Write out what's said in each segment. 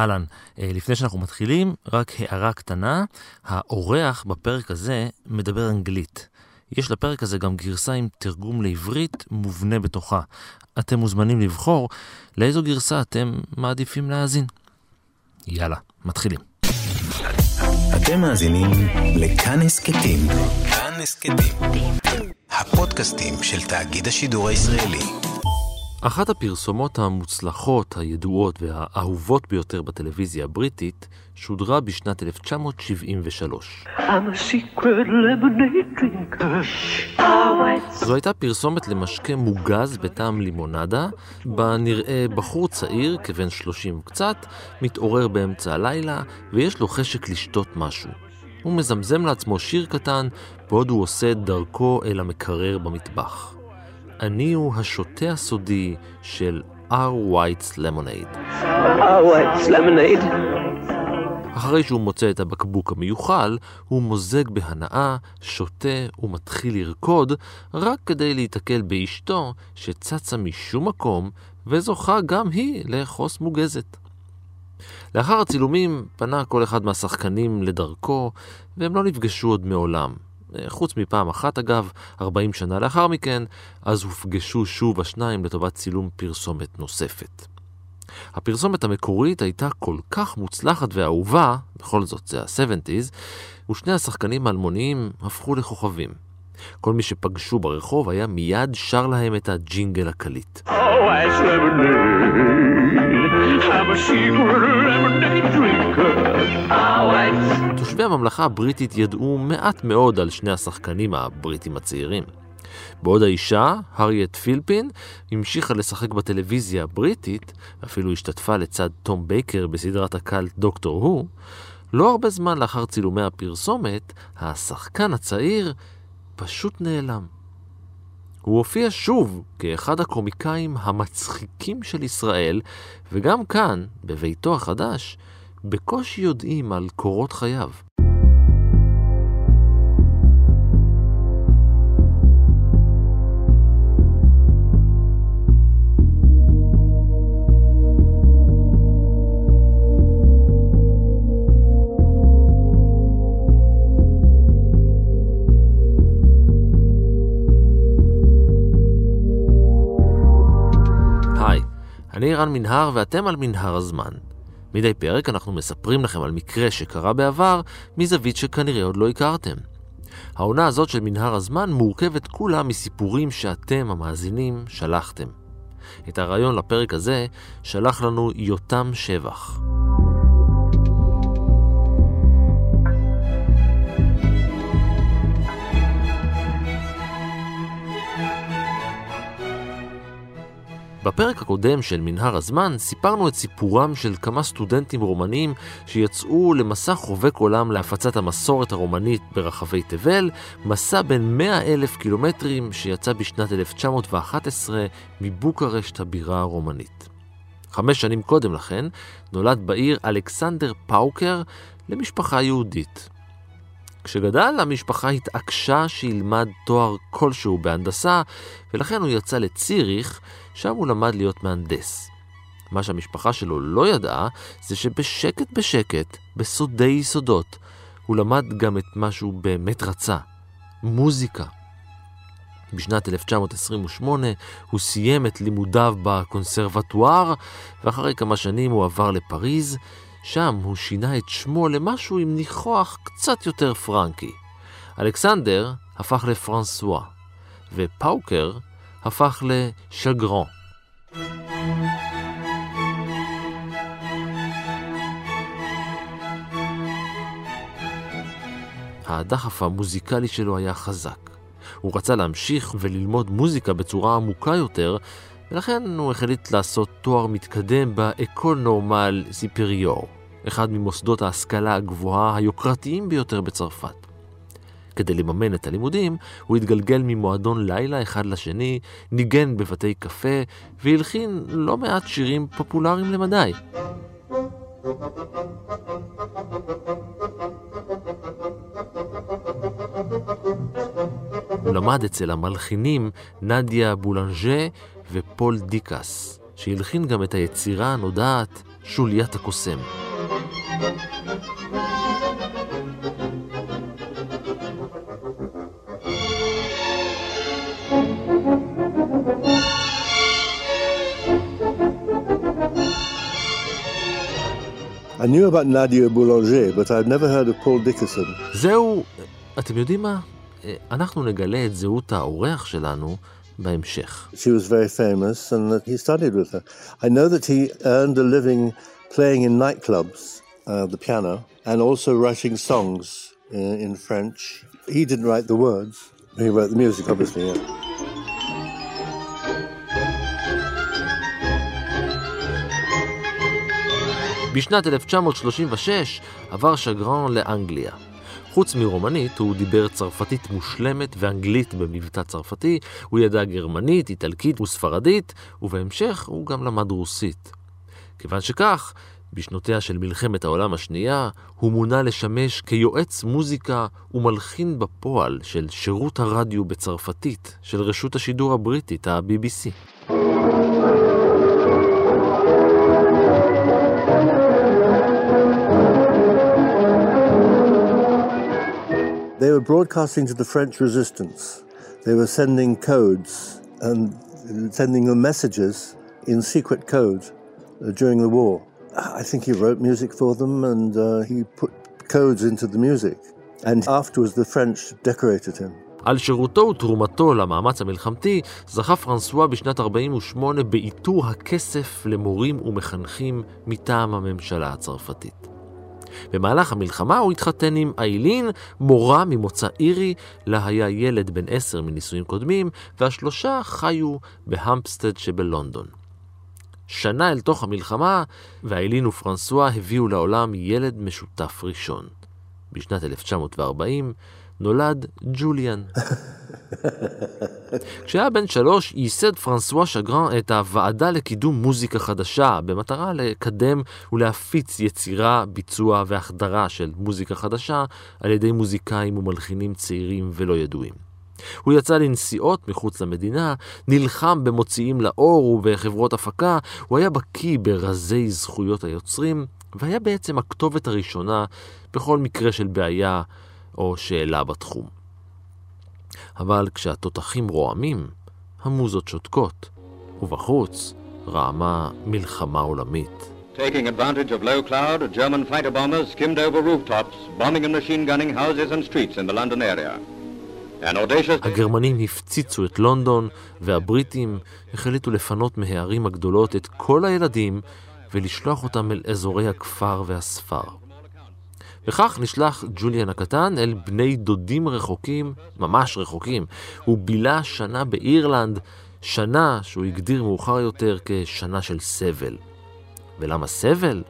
אהלן, אה, לפני שאנחנו מתחילים, רק הערה קטנה, האורח בפרק הזה מדבר אנגלית. יש לפרק הזה גם גרסה עם תרגום לעברית מובנה בתוכה. אתם מוזמנים לבחור לאיזו גרסה אתם מעדיפים להאזין. יאללה, מתחילים. אתם מאזינים לכאן הסכתים. כאן הסכתים. הפודקאסטים של תאגיד השידור הישראלי. אחת הפרסומות המוצלחות, הידועות והאהובות ביותר בטלוויזיה הבריטית שודרה בשנת 1973. זו הייתה פרסומת למשקה מוגז בטעם לימונדה, בה נראה בחור צעיר, כבן 30 קצת, מתעורר באמצע הלילה ויש לו חשק לשתות משהו. הוא מזמזם לעצמו שיר קטן בעוד הוא עושה את דרכו אל המקרר במטבח. אני הוא השוטה הסודי של R. White's Lemonade. R. White's Lemonade. אחרי שהוא מוצא את הבקבוק המיוחל, הוא מוזג בהנאה, שותה ומתחיל לרקוד, רק כדי להיתקל באשתו, שצצה משום מקום, וזוכה גם היא לאחוס מוגזת. לאחר הצילומים פנה כל אחד מהשחקנים לדרכו, והם לא נפגשו עוד מעולם. חוץ מפעם אחת אגב, 40 שנה לאחר מכן, אז הופגשו שוב השניים לטובת צילום פרסומת נוספת. הפרסומת המקורית הייתה כל כך מוצלחת ואהובה, בכל זאת זה ה-70's, ושני השחקנים האלמוניים הפכו לכוכבים. כל מי שפגשו ברחוב היה מיד שר להם את הג'ינגל הקליט. Oh, תושבי הממלכה הבריטית ידעו מעט מאוד על שני השחקנים הבריטים הצעירים. בעוד האישה, הריאט פילפין, המשיכה לשחק בטלוויזיה הבריטית, ואפילו השתתפה לצד תום בייקר בסדרת הקאלט דוקטור הו, לא הרבה זמן לאחר צילומי הפרסומת, השחקן הצעיר פשוט נעלם. הוא הופיע שוב כאחד הקומיקאים המצחיקים של ישראל, וגם כאן, בביתו החדש, בקושי יודעים על קורות חייו. אני רן מנהר ואתם על מנהר הזמן. מדי פרק אנחנו מספרים לכם על מקרה שקרה בעבר מזווית שכנראה עוד לא הכרתם. העונה הזאת של מנהר הזמן מורכבת כולה מסיפורים שאתם, המאזינים, שלחתם. את הרעיון לפרק הזה שלח לנו יותם שבח. בפרק הקודם של מנהר הזמן סיפרנו את סיפורם של כמה סטודנטים רומנים שיצאו למסע חובק עולם להפצת המסורת הרומנית ברחבי תבל, מסע בין 100 אלף קילומטרים שיצא בשנת 1911 מבוקרשט הבירה הרומנית. חמש שנים קודם לכן נולד בעיר אלכסנדר פאוקר למשפחה יהודית. כשגדל, המשפחה התעקשה שילמד תואר כלשהו בהנדסה, ולכן הוא יצא לציריך, שם הוא למד להיות מהנדס. מה שהמשפחה שלו לא ידעה, זה שבשקט בשקט, בסודי יסודות, הוא למד גם את מה שהוא באמת רצה, מוזיקה. בשנת 1928 הוא סיים את לימודיו בקונסרבטואר, ואחרי כמה שנים הוא עבר לפריז, שם הוא שינה את שמו למשהו עם ניחוח קצת יותר פרנקי. אלכסנדר הפך לפרנסואה, ופאוקר הפך לשגרון. הדחף המוזיקלי שלו היה חזק. הוא רצה להמשיך וללמוד מוזיקה בצורה עמוקה יותר, ולכן הוא החליט לעשות תואר מתקדם באקול נורמל סיפריור, אחד ממוסדות ההשכלה הגבוהה היוקרתיים ביותר בצרפת. כדי לממן את הלימודים, הוא התגלגל ממועדון לילה אחד לשני, ניגן בבתי קפה, והלחין לא מעט שירים פופולריים למדי. הוא למד אצל המלחינים נדיה בולנג'ה ופול דיקס, שהלחין גם את היצירה הנודעת שוליית הקוסם. I knew about Nadia Boulanger, but I'd never heard of Paul Dickerson. זהו, אתם יודעים מה? אנחנו נגלה את זהות האורח שלנו בהמשך. She was very famous and he studied with her. I know that he earned a living playing in nightclubs, uh, the piano, and also writing songs in, in French. He didn't write the words, he wrote the music, obviously, yeah. בשנת 1936 עבר שגרן לאנגליה. חוץ מרומנית, הוא דיבר צרפתית מושלמת ואנגלית במבטא צרפתי, הוא ידע גרמנית, איטלקית וספרדית, ובהמשך הוא גם למד רוסית. כיוון שכך, בשנותיה של מלחמת העולם השנייה, הוא מונה לשמש כיועץ מוזיקה ומלחין בפועל של שירות הרדיו בצרפתית של רשות השידור הבריטית, ה-BBC. They were broadcasting to the French resistance. They were sending codes and sending them messages in secret code uh, during the war. I think he wrote music for them and uh, he put codes into the music. And afterwards the French decorated him. על שירותו ותרומתו למאמץ המלחמתי זכה פרנסואה בשנת 48' באיתור הכסף למורים ומחנכים מטעם הממשלה הצרפתית. במהלך המלחמה הוא התחתן עם איילין, מורה ממוצא אירי, לה היה ילד בן עשר מנישואים קודמים, והשלושה חיו בהמפסטד שבלונדון. שנה אל תוך המלחמה, ואיילין ופרנסואה הביאו לעולם ילד משותף ראשון. בשנת 1940 נולד ג'וליאן. כשהיה בן שלוש, ייסד פרנסואה שגרן את הוועדה לקידום מוזיקה חדשה, במטרה לקדם ולהפיץ יצירה, ביצוע והחדרה של מוזיקה חדשה על ידי מוזיקאים ומלחינים צעירים ולא ידועים. הוא יצא לנסיעות מחוץ למדינה, נלחם במוציאים לאור ובחברות הפקה, הוא היה בקיא ברזי זכויות היוצרים, והיה בעצם הכתובת הראשונה בכל מקרה של בעיה או שאלה בתחום. אבל כשהתותחים רועמים, המוזות שותקות, ובחוץ רעמה מלחמה עולמית. Taking advantage of low cloud, German fighter bombers skimmed over rooftops, bombing and machine gunning houses and streets in the London area. הגרמנים הפציצו את לונדון, והבריטים החליטו לפנות מהערים הגדולות את כל הילדים ולשלוח אותם אל אזורי הכפר והספר. וכך נשלח ג'וליאן הקטן אל בני דודים רחוקים, ממש רחוקים. הוא בילה שנה באירלנד, שנה שהוא הגדיר מאוחר יותר כשנה של סבל. ולמה סבל?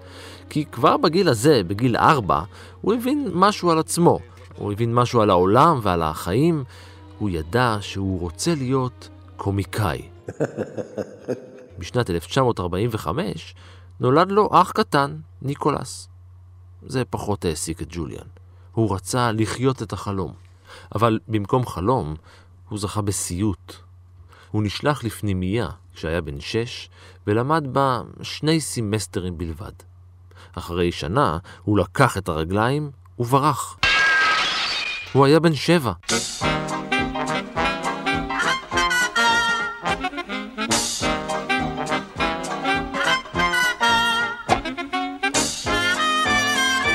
כי כבר בגיל הזה, בגיל ארבע, הוא הבין משהו על עצמו. הוא הבין משהו על העולם ועל החיים. הוא ידע שהוא רוצה להיות קומיקאי. בשנת 1945 נולד לו אח קטן, ניקולס. זה פחות העסיק את ג'וליאן. הוא רצה לחיות את החלום. אבל במקום חלום, הוא זכה בסיוט. הוא נשלח לפנימייה כשהיה בן שש, ולמד בה שני סמסטרים בלבד. אחרי שנה הוא לקח את הרגליים וברח. הוא היה בן שבע.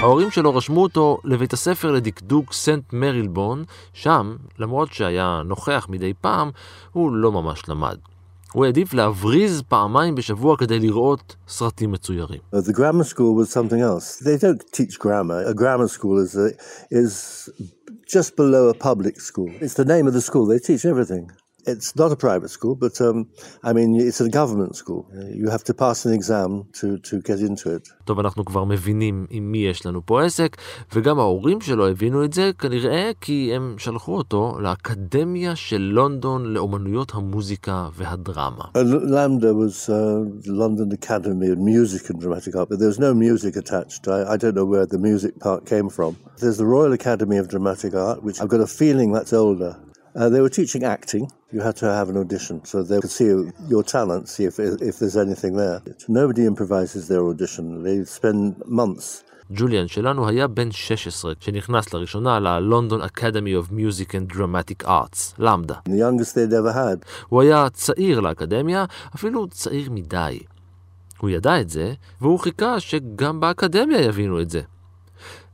ההורים שלו רשמו אותו לבית הספר לדקדוק סנט מרילבון, שם, למרות שהיה נוכח מדי פעם, הוא לא ממש למד. הוא העדיף להבריז פעמיים בשבוע כדי לראות סרטים מצוירים. The grammar school was something else. They don't teach grammar. A grammar school is, a, is just below a public school. It's the name of the school. They teach everything. It's not a private school, but um, I mean, it's a government school. You have to pass an exam to, to get into it. טוב, אנחנו כבר מבינים עם מי יש לנו פה עסק, וגם ההורים שלו הבינו את זה, כנראה כי הם שלחו אותו לאקדמיה של לונדון לאומנויות המוזיקה והדרמה. Lambda was uh, the London Academy of Music and Dramatic Art, but there was no music attached. I, I don't know where the music part came from. There's the Royal Academy of Dramatic Art, which I've got a feeling that's older. Uh, they were teaching acting. You had to have an audition, so they could see your talent, see if, if there's anything there. Nobody improvises their audition. They spend months ג'וליאן שלנו היה בן 16 כשנכנס לראשונה ל-London Academy of Music and Dramatic Arts, למדה. The youngest they'd ever had. הוא היה צעיר לאקדמיה, אפילו צעיר מדי. הוא ידע את זה, והוא חיכה שגם באקדמיה יבינו את זה.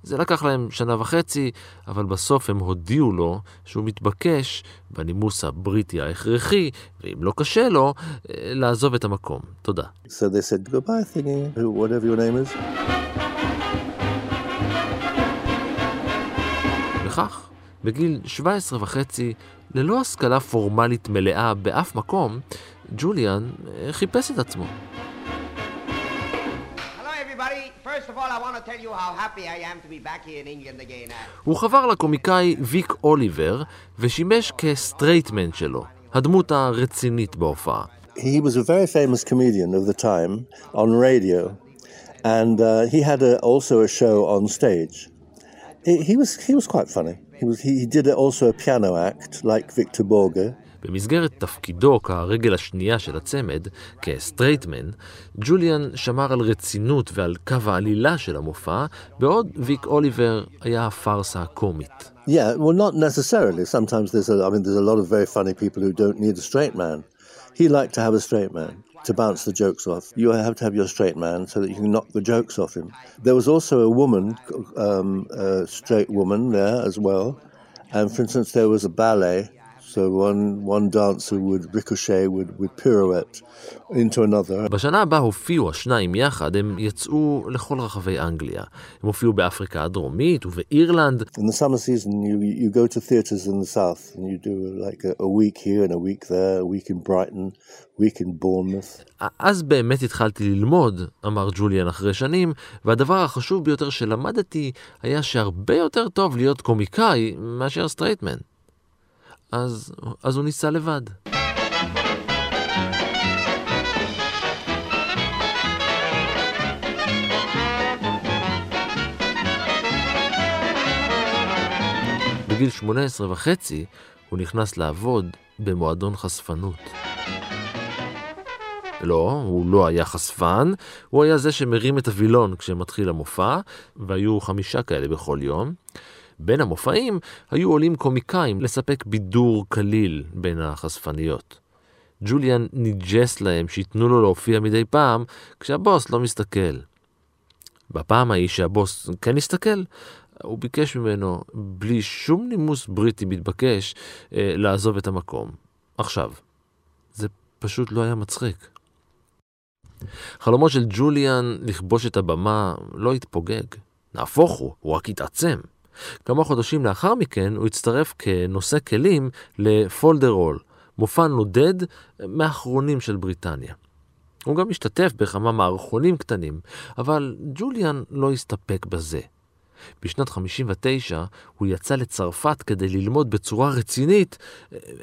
זה לקח להם שנה וחצי, אבל בסוף הם הודיעו לו שהוא מתבקש, בנימוס הבריטי ההכרחי, ואם לא קשה לו, לעזוב את המקום. תודה. So they said, goodbye thingy, whatever your name is. וכך, בגיל 17 וחצי, ללא השכלה פורמלית מלאה באף מקום, ג'וליאן חיפש את עצמו. הוא חבר לקומיקאי ויק אוליבר ושימש כסטרייטמן שלו, הדמות הרצינית בהופעה. He was a very famous comedian of the time on radio, and uh, he had a, also a show on stage. He, he was he was quite funny. He was he, he did also a piano act like Victor Borge. במסגרת תפקידו כהרגל השנייה של הצמד, כ straight man, ג'וליאן שמר על רצינות ועל קו העלילה של המופע, בעוד ויק אוליבר היה הפארסה הקומית. Yeah, well, not necessarily. Sometimes there's a, I mean, there's a lot of very funny people who don't need a straight man. He liked to have a straight man to bounce the jokes off. You have to have your straight man so that you can knock the jokes off him. There was also a woman, um, a straight woman there as well. And for instance, there was a ballet So one, one dancer would ricochet, would, would pirouette into another. בשנה הבאה הופיעו השניים יחד, הם יצאו לכל רחבי אנגליה. הם הופיעו באפריקה הדרומית ובאירלנד. In the summer season you, you go to theatres in the south and you do like a, a week here and a week there, a week in Brighton, a week in Bournemouth. אז באמת התחלתי ללמוד, אמר ג'וליאן אחרי שנים, והדבר החשוב ביותר שלמדתי היה שהרבה יותר טוב להיות קומיקאי מאשר straight man. אז, אז הוא ניסה לבד. בגיל 18 וחצי הוא נכנס לעבוד במועדון חשפנות. לא, הוא לא היה חשפן, הוא היה זה שמרים את הווילון כשמתחיל המופע, והיו חמישה כאלה בכל יום. בין המופעים היו עולים קומיקאים לספק בידור קליל בין החשפניות. ג'וליאן ניג'ס להם שייתנו לו להופיע מדי פעם כשהבוס לא מסתכל. בפעם ההיא שהבוס כן הסתכל, הוא ביקש ממנו, בלי שום נימוס בריטי מתבקש, אה, לעזוב את המקום. עכשיו, זה פשוט לא היה מצחיק. חלומו של ג'וליאן לכבוש את הבמה לא התפוגג. נהפוך הוא, הוא רק התעצם. כמה חודשים לאחר מכן הוא הצטרף כנושא כלים לפולדרול, מופע נודד מהאחרונים של בריטניה. הוא גם השתתף בכמה מערכונים קטנים, אבל ג'וליאן לא הסתפק בזה. בשנת 59 הוא יצא לצרפת כדי ללמוד בצורה רצינית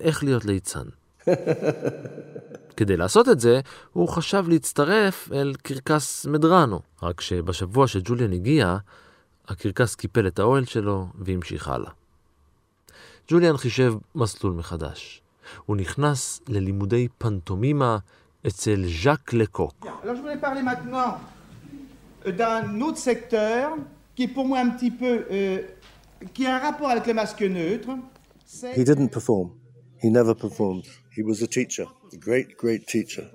איך להיות ליצן. כדי לעשות את זה, הוא חשב להצטרף אל קרקס מדרנו. רק שבשבוע שג'וליאן הגיע, הקרקס קיפל את האוהל שלו והמשיך הלאה. ג'וליאן חישב מסלול מחדש. הוא נכנס ללימודי פנטומימה אצל ז'אק לקוק. d'un autre secteur qui est pour moi un petit peu euh, qui a un rapport avec le masque neutre. He didn't perform. He never performed. He was a teacher, a great, great teacher.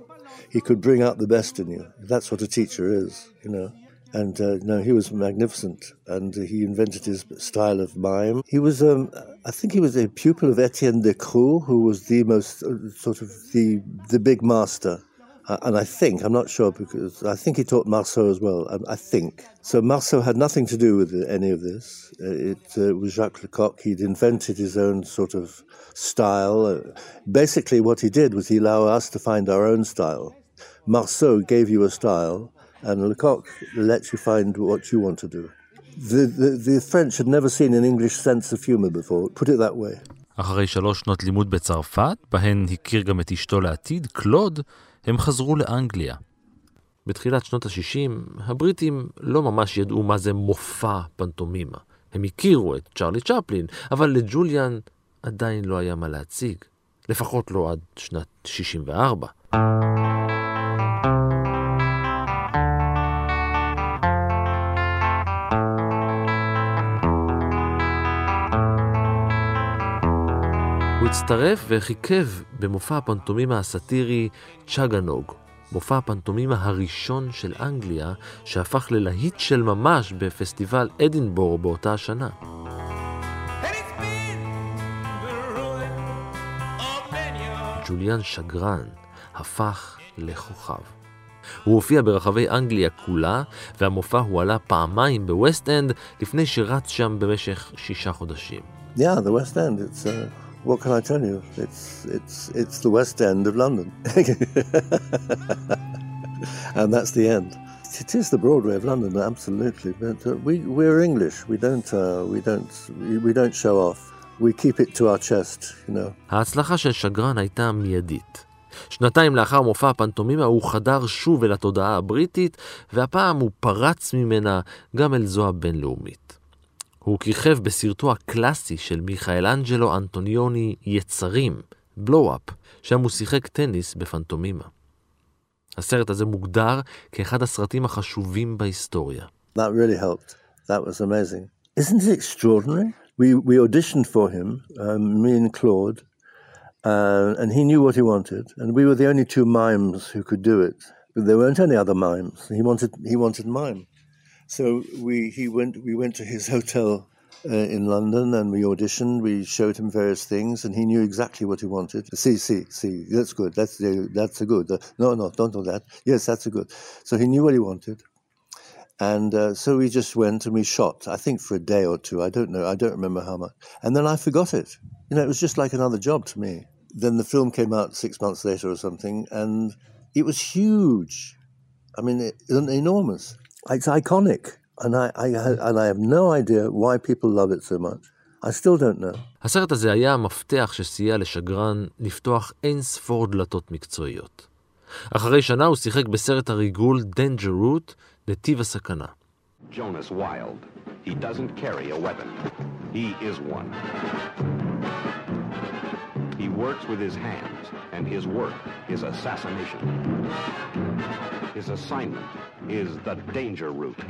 He could bring out the best in you. That's what a teacher is, you know. And uh, no, he was magnificent, and he invented his style of mime. He was, um, I think, he was a pupil of Etienne Decroux, who was the most uh, sort of the the big master. Uh, and I think, I'm not sure because I think he taught Marceau as well. I, I think. So Marceau had nothing to do with any of this. Uh, it uh, was Jacques Lecoq. He'd invented his own sort of style. Uh, basically, what he did was he allowed us to find our own style. Marceau gave you a style, and Lecoq lets you find what you want to do. The, the, the French had never seen an English sense of humor before, put it that way. אחרי שלוש שנות לימוד בצרפת, בהן הכיר גם את אשתו לעתיד, קלוד, הם חזרו לאנגליה. בתחילת שנות ה-60, הבריטים לא ממש ידעו מה זה מופע פנטומימה. הם הכירו את צ'רלי צ'פלין, אבל לג'וליאן עדיין לא היה מה להציג. לפחות לא עד שנת 64. הוא הצטרף וכיכב במופע הפנטומימה הסאטירי צ'אגנוג, מופע הפנטומימה הראשון של אנגליה, שהפך ללהיט של ממש בפסטיבל אדינבורו באותה השנה. ג'וליאן שגרן הפך לכוכב. הוא הופיע ברחבי אנגליה כולה, והמופע הועלה פעמיים בווסט אנד לפני שרץ שם במשך שישה חודשים. Yeah, the West End. It's uh, what can I tell you? It's it's it's the West End of London, and that's the end. It is the Broadway of London, absolutely. But uh, we we're English. We don't uh, we don't we, don't show off. We keep it to our chest, you know. ההצלחה של שגרן הייתה מיידית. שנתיים לאחר מופע הפנטומימה הוא חדר שוב אל התודעה הבריטית, והפעם הוא פרץ ממנה גם אל זו הבינלאומית. הוא כיכב בסרטו הקלאסי של מיכאל אנג'לו אנטוניוני יצרים, בלואו-אפ, שם הוא שיחק טניס בפנטומימה. הסרט הזה מוגדר כאחד הסרטים החשובים בהיסטוריה. That really helped. That was amazing. Isn't it extraordinary? We we auditioned for him, um, me and Claude, uh, and he knew what he wanted, and we were the only two mimes who could do it. But there weren't any other mimes. He wanted he wanted mime, so we he went we went to his hotel uh, in London and we auditioned. We showed him various things, and he knew exactly what he wanted. See, see, see. That's good. That's the, that's a good. Uh, no, no, don't do that. Yes, that's a good. So he knew what he wanted. And uh, so we just went and we shot, I think for a day or two. I don't know. I don't remember how much. And then I forgot it. You know, it was just like another job to me. Then the film came out six months later or something, and it was huge. I mean, it, enormous. It's iconic. And I, I, and I have no idea why people love it so much. I still don't know. הסרט הזה היה המפתח שסייע לשגרן לפתוח אין ספור דלתות מקצועיות. אחרי שנה הוא שיחק בסרט הריגול Danger Route, נתיב הסכנה. Jonas Wild. He doesn't carry a weapon. He is one. He works with his hands, and his work is assassination. His assignment is the danger route.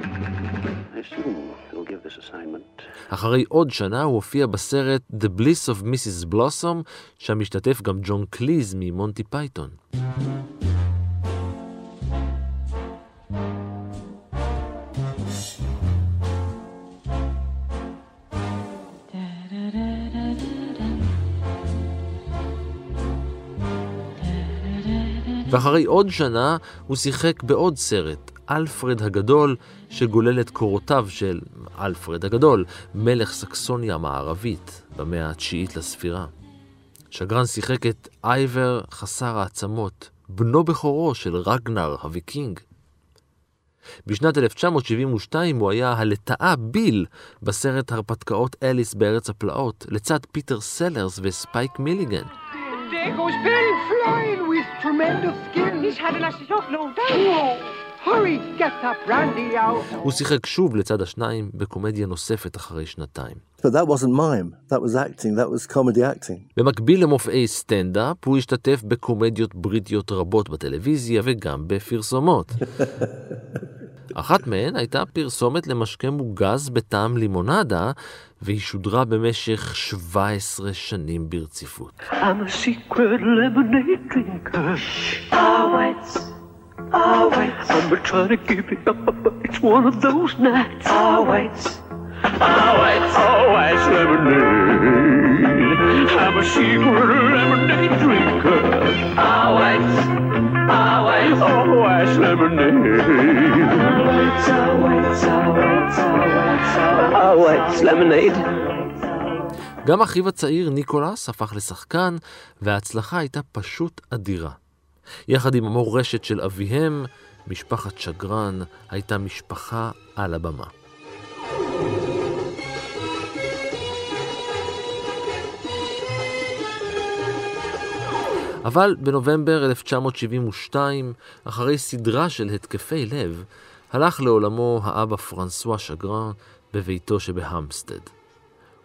I assume you'll give this assignment. אחרי עוד שנה הוא הופיע בסרט The Bliss of Mrs. Blossom, שם משתתף גם ג'ון קליז ממונטי פייתון. ואחרי עוד שנה הוא שיחק בעוד סרט, אלפרד הגדול, שגולל את קורותיו של אלפרד הגדול, מלך סקסוניה המערבית, במאה התשיעית לספירה. שגרן שיחק את אייבר חסר העצמות, בנו בכורו של רגנר הוויקינג. בשנת 1972 הוא היה הלטאה ביל בסרט הרפתקאות אליס בארץ הפלאות, לצד פיטר סלרס וספייק מיליגן. There goes Bill flying with tremendous skill. He's had a shock, no doubt. Hurry, get that brandy out. הוא שיחק שוב לצד השניים בקומדיה נוספת אחרי שנתיים. But that wasn't mime. That was acting. That was comedy acting. במקביל למופעי סטנדאפ, הוא השתתף בקומדיות בריטיות רבות בטלוויזיה וגם בפרסומות. אחת מהן הייתה פרסומת למשקה מוגז בטעם לימונדה, והיא שודרה במשך 17 שנים ברציפות. I'm a secret lemonade drinker. Always, always. I'm trying to give it up, but it's one of those nights. Always, always, always lemonade. I'm a secret lemonade drinker. Always, always, always lemonade. Lemonade. גם אחיו הצעיר ניקולס הפך לשחקן, וההצלחה הייתה פשוט אדירה. יחד עם המורשת של אביהם, משפחת שגרן הייתה משפחה על הבמה. אבל בנובמבר 1972, אחרי סדרה של התקפי לב, הלך לעולמו האבא פרנסואה שגרן בביתו שבהמסטד.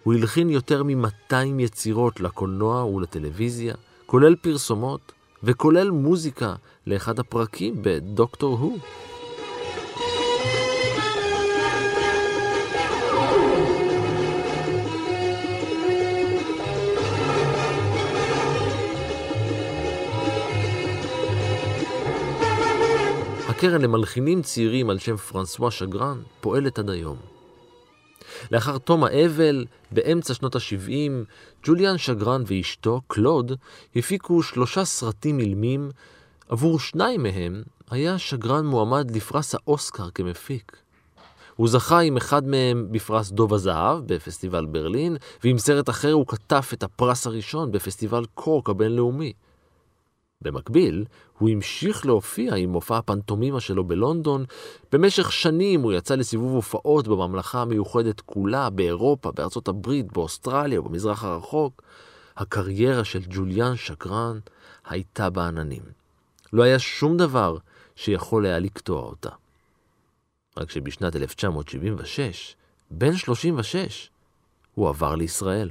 הוא הלחין יותר מ-200 יצירות לקולנוע ולטלוויזיה, כולל פרסומות וכולל מוזיקה לאחד הפרקים בדוקטור הו. הקרן למלחינים צעירים על שם פרנסואה שגרן פועלת עד היום. לאחר תום האבל, באמצע שנות ה-70, ג'וליאן שגרן ואשתו, קלוד, הפיקו שלושה סרטים אילמים, עבור שניים מהם היה שגרן מועמד לפרס האוסקר כמפיק. הוא זכה עם אחד מהם בפרס דוב הזהב בפסטיבל ברלין, ועם סרט אחר הוא כתב את הפרס הראשון בפסטיבל קורק הבינלאומי. במקביל, הוא המשיך להופיע עם מופע הפנטומימה שלו בלונדון. במשך שנים הוא יצא לסיבוב הופעות בממלכה המיוחדת כולה, באירופה, בארצות הברית, באוסטרליה ובמזרח הרחוק. הקריירה של ג'וליאן שקרן הייתה בעננים. לא היה שום דבר שיכול היה לקטוע אותה. רק שבשנת 1976, בן 36, הוא עבר לישראל.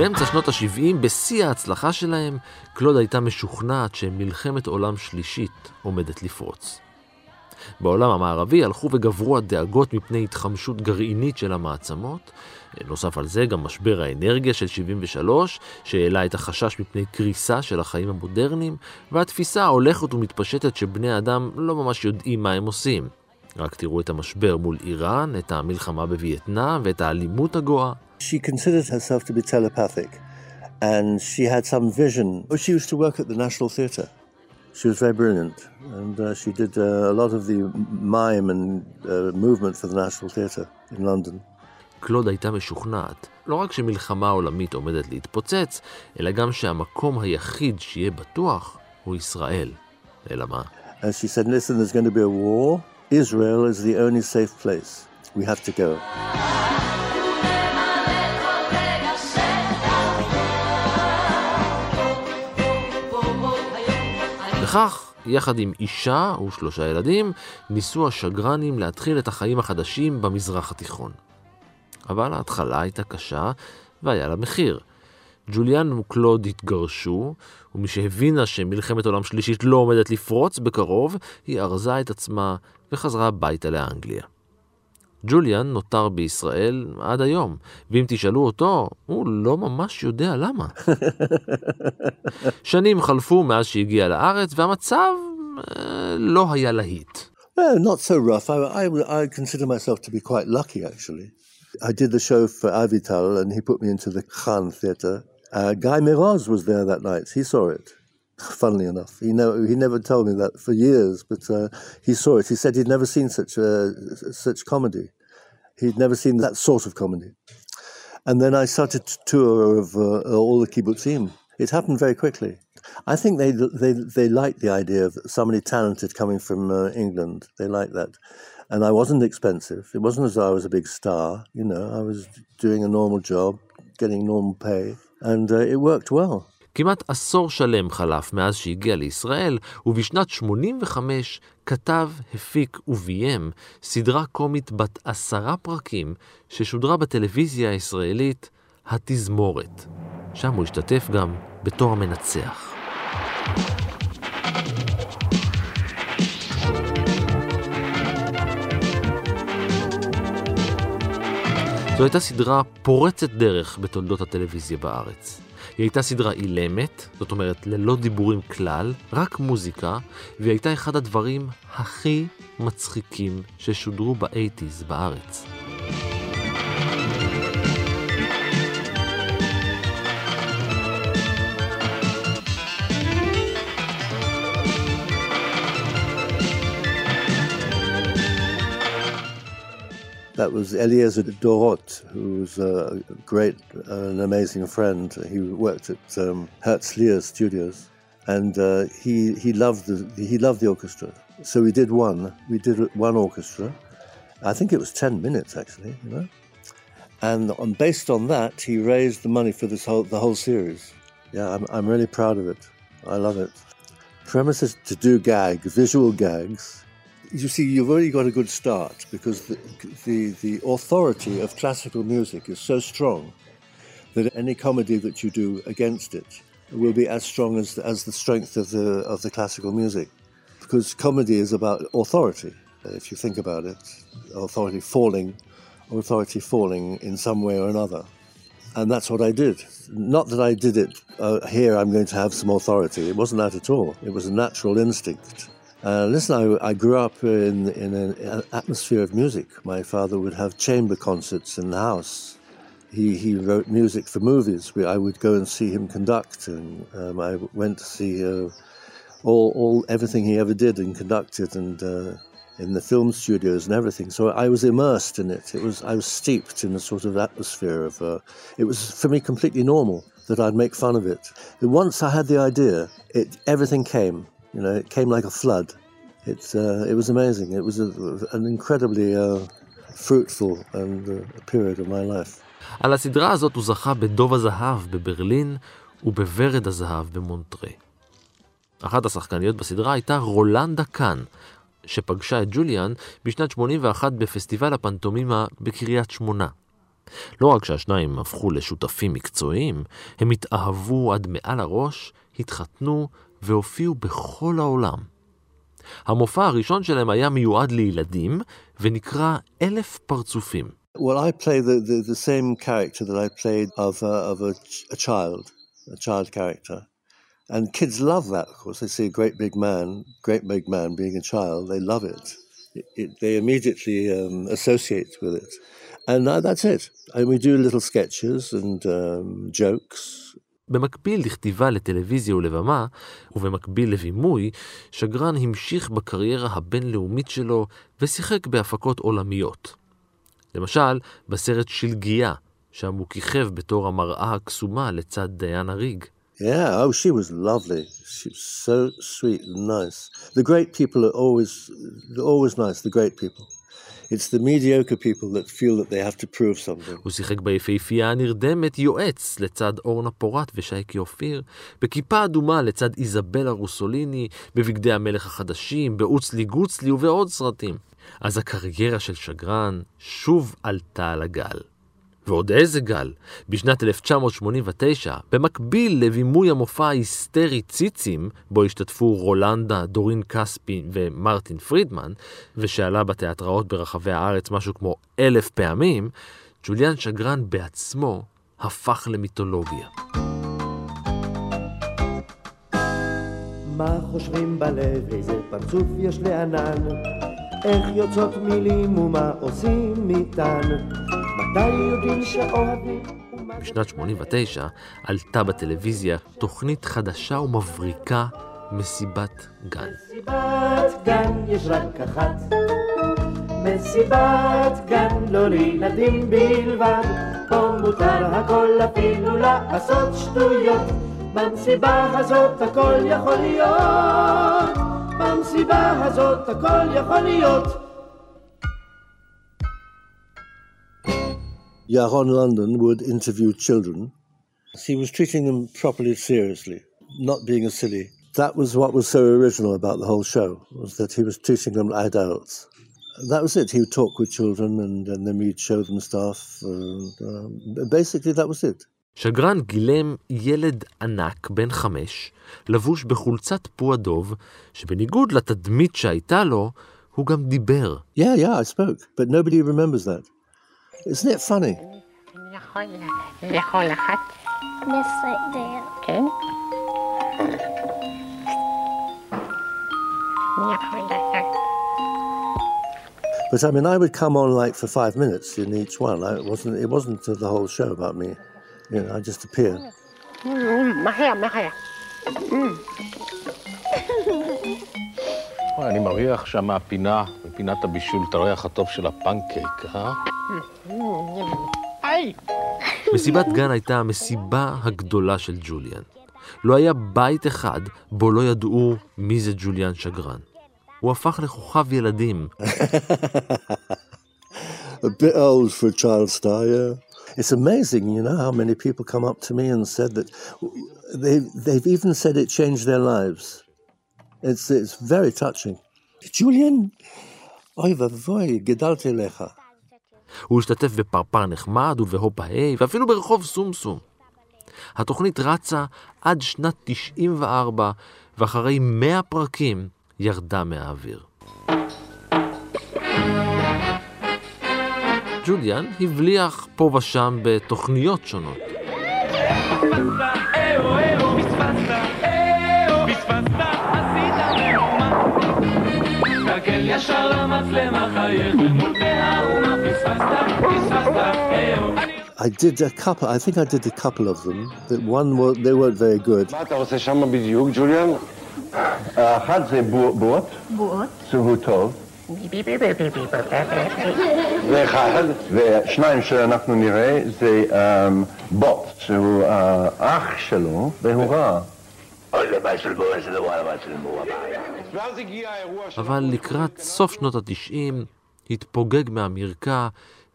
באמצע שנות ה-70, בשיא ההצלחה שלהם, קלוד הייתה משוכנעת שמלחמת עולם שלישית עומדת לפרוץ. בעולם המערבי הלכו וגברו הדאגות מפני התחמשות גרעינית של המעצמות. נוסף על זה גם משבר האנרגיה של 73, שהעלה את החשש מפני קריסה של החיים המודרניים, והתפיסה ההולכת ומתפשטת שבני אדם לא ממש יודעים מה הם עושים. רק תראו את המשבר מול איראן, את המלחמה בווייטנאם ואת האלימות הגואה. She considered herself to be telepathic and she had some vision. She used to work at the National Theatre. She was very brilliant and uh, she did uh, a lot of the mime and uh, movement for the National Theatre in London. קלוד הייתה משוכנעת, לא רק שמלחמה עולמית עומדת להתפוצץ, אלא גם שהמקום היחיד שיהיה בטוח הוא ישראל. אלא מה? And she said, listen, there's going to be a war. Israel is the only safe place. We have to go. וכך, יחד עם אישה ושלושה ילדים, ניסו השגרנים להתחיל את החיים החדשים במזרח התיכון. אבל ההתחלה הייתה קשה והיה לה מחיר. ג'וליאן וקלוד התגרשו, ומשהבינה שמלחמת עולם שלישית לא עומדת לפרוץ בקרוב, היא ארזה את עצמה וחזרה הביתה לאנגליה. ג'וליאן נותר בישראל עד היום, ואם תשאלו אותו, הוא לא ממש יודע למה. שנים חלפו מאז שהגיע לארץ, והמצב לא היה להיט. Well, not so rough. I, I, I consider myself to be quite lucky, actually. I did the show for Avital, and he put me into the Khan Theatre. Uh, Guy Miraz was there that night. He saw it. Funnily enough, he never he never told me that for years, but uh, he saw it. He said he'd never seen such uh, such comedy. He'd never seen that sort of comedy. And then I started to tour of uh, all the kibbutzim. It happened very quickly. I think they they they liked the idea of somebody talented coming from uh, England. They liked that, and I wasn't expensive. It wasn't as though I was a big star. You know, I was doing a normal job, getting normal pay, and uh, it worked well. כמעט עשור שלם חלף מאז שהגיע לישראל, ובשנת 85 כתב, הפיק וביים סדרה קומית בת עשרה פרקים ששודרה בטלוויזיה הישראלית, התזמורת. שם הוא השתתף גם בתור המנצח. זו הייתה סדרה פורצת דרך בתולדות הטלוויזיה בארץ. היא הייתה סדרה אילמת, זאת אומרת ללא דיבורים כלל, רק מוזיקה, והיא הייתה אחד הדברים הכי מצחיקים ששודרו באייטיז בארץ. That was Eliezer Dorot, who was a great, uh, an amazing friend. He worked at um, Herzliya Studios. and uh, he he loved the he loved the orchestra. So we did one. We did one orchestra. I think it was ten minutes actually, you know. And on, based on that, he raised the money for this whole the whole series. Yeah, I'm I'm really proud of it. I love it. Premise is to do gag, visual gags. You see, you've already got a good start because the the, the authority of classical music is so strong that any comedy that you do against it will be as strong as as the strength of the of the classical music, because comedy is about authority. If you think about it, authority falling, authority falling in some way or another, and that's what I did. Not that I did it uh, here. I'm going to have some authority. It wasn't that at all. It was a natural instinct. Uh, listen, I, I grew up in in an atmosphere of music. My father would have chamber concerts in the house he, he wrote music for movies. We, I would go and see him conduct, and um, I went to see uh, all, all everything he ever did and conducted, and uh, in the film studios and everything. So I was immersed in it. It was I was steeped in a sort of atmosphere of. Uh, it was for me completely normal that I'd make fun of it. Once I had the idea, it everything came. You know, it came like a flood. It uh, it was amazing. It was a, an incredibly uh, fruitful and uh, period of my life. על הסדרה הזאת הוא זכה בדוב הזהב בברלין ובוורד הזהב במונטרה. אחת השחקניות בסדרה הייתה רולנדה קאן, שפגשה את ג'וליאן בשנת 81 בפסטיבל הפנטומימה בקריית שמונה. לא רק שהשניים הפכו לשותפים מקצועיים, הם התאהבו עד מעל הראש, התחתנו והופיעו בכל העולם. המופע הראשון שלהם היה מיועד לילדים ונקרא אלף פרצופים. Well, I play the, the, the same character that I played of, a, of a, a child, a child character. And kids love that, of course. They see a great big man, great big man being a child. They love it. it, it they immediately um, associate with it. And that's it. And we do little sketches and um, jokes. במקביל לכתיבה לטלוויזיה ולבמה, ובמקביל לבימוי, שגרן המשיך בקריירה הבינלאומית שלו ושיחק בהפקות עולמיות. למשל, בסרט שלגיה, שם הוא כיכב בתור המראה הקסומה לצד דיאנה ריג. Yeah, oh, she was lovely. She was so sweet and nice. The great people are always, they're always nice, the great people. It's the mediocre people that feel that they have to prove something. הוא שיחק ביפהפייה הנרדמת יועץ לצד אורנה פורת ושייקי אופיר, בכיפה אדומה לצד איזבלה רוסוליני, בבגדי המלך החדשים, באוצלי גוצלי ובעוד סרטים. אז הקריירה של שגרן שוב עלתה על הגל. ועוד איזה גל. בשנת 1989, במקביל לבימוי המופע ההיסטרי ציצים, בו השתתפו רולנדה, דורין כספי ומרטין פרידמן, ושעלה בתיאטראות ברחבי הארץ משהו כמו אלף פעמים, ג'וליאן שגרן בעצמו הפך למיתולוגיה. מה חושבים בלב, איזה פרצוף יש לענן? איך יוצאות מילים ומה עושים איתן? בשנת 89 עלתה בטלוויזיה תוכנית חדשה ומבריקה, מסיבת גן. מסיבת גן יש רק אחת. מסיבת גן לא לילדים בלבד. פה מותר הכל אפילו לעשות שטויות. במסיבה הזאת הכל יכול להיות. במסיבה הזאת הכל יכול להיות. Yaron London would interview children. He was treating them properly, seriously, not being a silly. That was what was so original about the whole show, was that he was treating them like adults. That was it. He would talk with children and, and then we'd show them stuff. And, um, basically, that was it. שגרן גילם ילד ענק בן חמש, לבוש בחולצת פו הדוב, שבניגוד לתדמית שהייתה לו, הוא גם דיבר. Yeah, yeah, I spoke, but nobody remembers that. Isn't it funny? יכול לאכול אחת? בסדר. כן? אני יכול לעשות. But I mean, I would come on like for five minutes in each one. I, it wasn't. It wasn't the whole show about me. You know, I just appear. מהר, מהר. וואי, אני מריח שם מהפינה, מפינת הבישול, את הריח הטוב של הפנקייק, אה? היי! מסיבת גן הייתה המסיבה הגדולה של ג'וליאן. לא היה בית אחד בו לא ידעו מי זה ג'וליאן שגרן. הוא הפך לכוכב ילדים. A bit old for a child star, yeah. It's amazing, you know, how many people come up to me and said that they, they've even said it changed their lives. It's, it's very touching. Julian, אוי ואבוי, גדלתי לך. הוא השתתף בפרפר נחמד ובהופ ההי, ואפילו ברחוב סומסום. התוכנית רצה עד שנת 94, ואחרי 100 פרקים ירדה מהאוויר. ג'וליאן הבליח פה ושם בתוכניות שונות. ישר למצלמה חייך מול מהאומה פספסת, פספסת, I did a couple, I think I did a couple of them. That one, were, they weren't very good. מה אתה עושה שם בדיוק, ג'וליאן? האחד זה בוט. בוט. שהוא טוב. זה אחד, ושניים שאנחנו נראה זה בוט, שהוא אח שלו, והוא רע. אבל לקראת סוף שנות התשעים התפוגג מהמרקע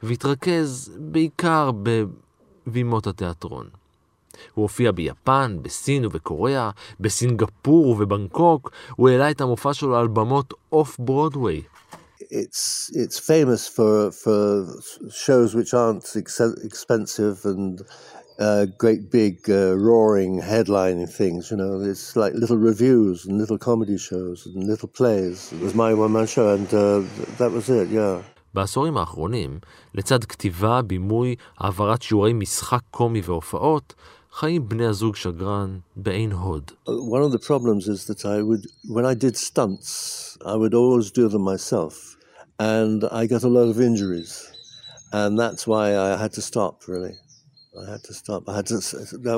והתרכז בעיקר בבימות התיאטרון. הוא הופיע ביפן, בסין ובקוריאה, בסינגפור ובבנקוק, הוא העלה את המופע שלו על במות אוף ברודוויי. It's, it's famous for, for shows which aren't expensive and uh, great big uh, roaring headlining things. You know, it's like little reviews and little comedy shows and little plays. It was my one man show, and uh, that was it. Yeah. בעשורים האחרונים, לצד כתיבה, בימוי, העברת שיעורי משחק קומי והופעות, חיים בני הזוג שגרן בעין הוד. One of the problems is that I would, when I did stunts, I would always do them myself, and I got a lot of injuries, and that's why I had to stop, really. I had to stop. I had to.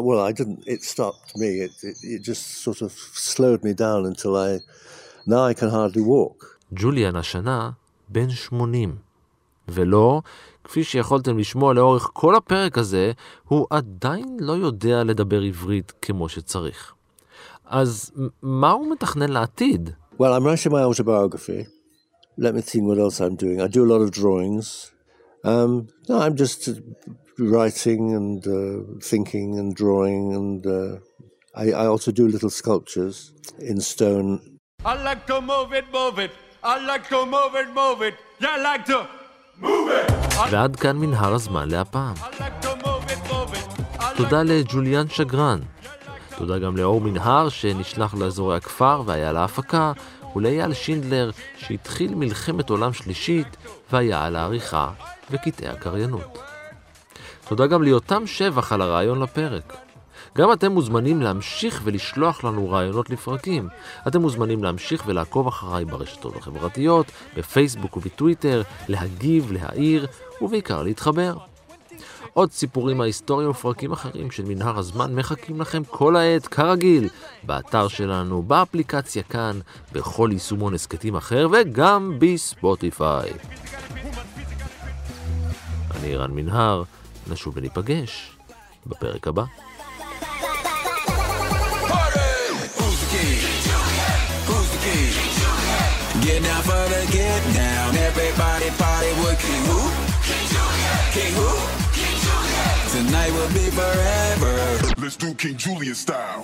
Well, I didn't. It stopped me. It, it, it just sort of slowed me down until I. Now I can hardly walk. ג'וליאן השנה בן 80. ולא, כפי שיכולתם לשמוע לאורך כל הפרק הזה, הוא עדיין לא יודע לדבר עברית כמו שצריך. אז מה הוא מתכנן לעתיד? Well, I'm writing my autobiography. Let me think what else I'm doing. I do a lot of drawings. Um, no, I'm just writing and uh, thinking and drawing, and uh, I, I, also do little sculptures in stone. I like to move it, move it. I like to move it, move it. Yeah, I like to move it. ועד כאן מנהר הזמן להפעם. תודה לג'וליאן שגרן. תודה גם לאור מנהר שנשלח לאזורי הכפר והיה להפקה, ולאייל שינדלר שהתחיל מלחמת עולם שלישית והיה על העריכה וקטעי הקריינות. תודה גם ליותם שבח על הרעיון לפרק. גם אתם מוזמנים להמשיך ולשלוח לנו רעיונות לפרקים. אתם מוזמנים להמשיך ולעקוב אחריי ברשתות החברתיות, בפייסבוק ובטוויטר, להגיב, להעיר, ובעיקר להתחבר. עוד סיפורים מההיסטוריה ופרקים אחרים של מנהר הזמן מחכים לכם כל העת, כרגיל, באתר שלנו, באפליקציה כאן, בכל יישומון הסכתים אחר וגם בספוטיפיי. אני רן מנהר, נשוב וניפגש בפרק הבא. Get down for the get down. Everybody party with King Who? King Who? Tonight will be forever. Let's do King Julian style.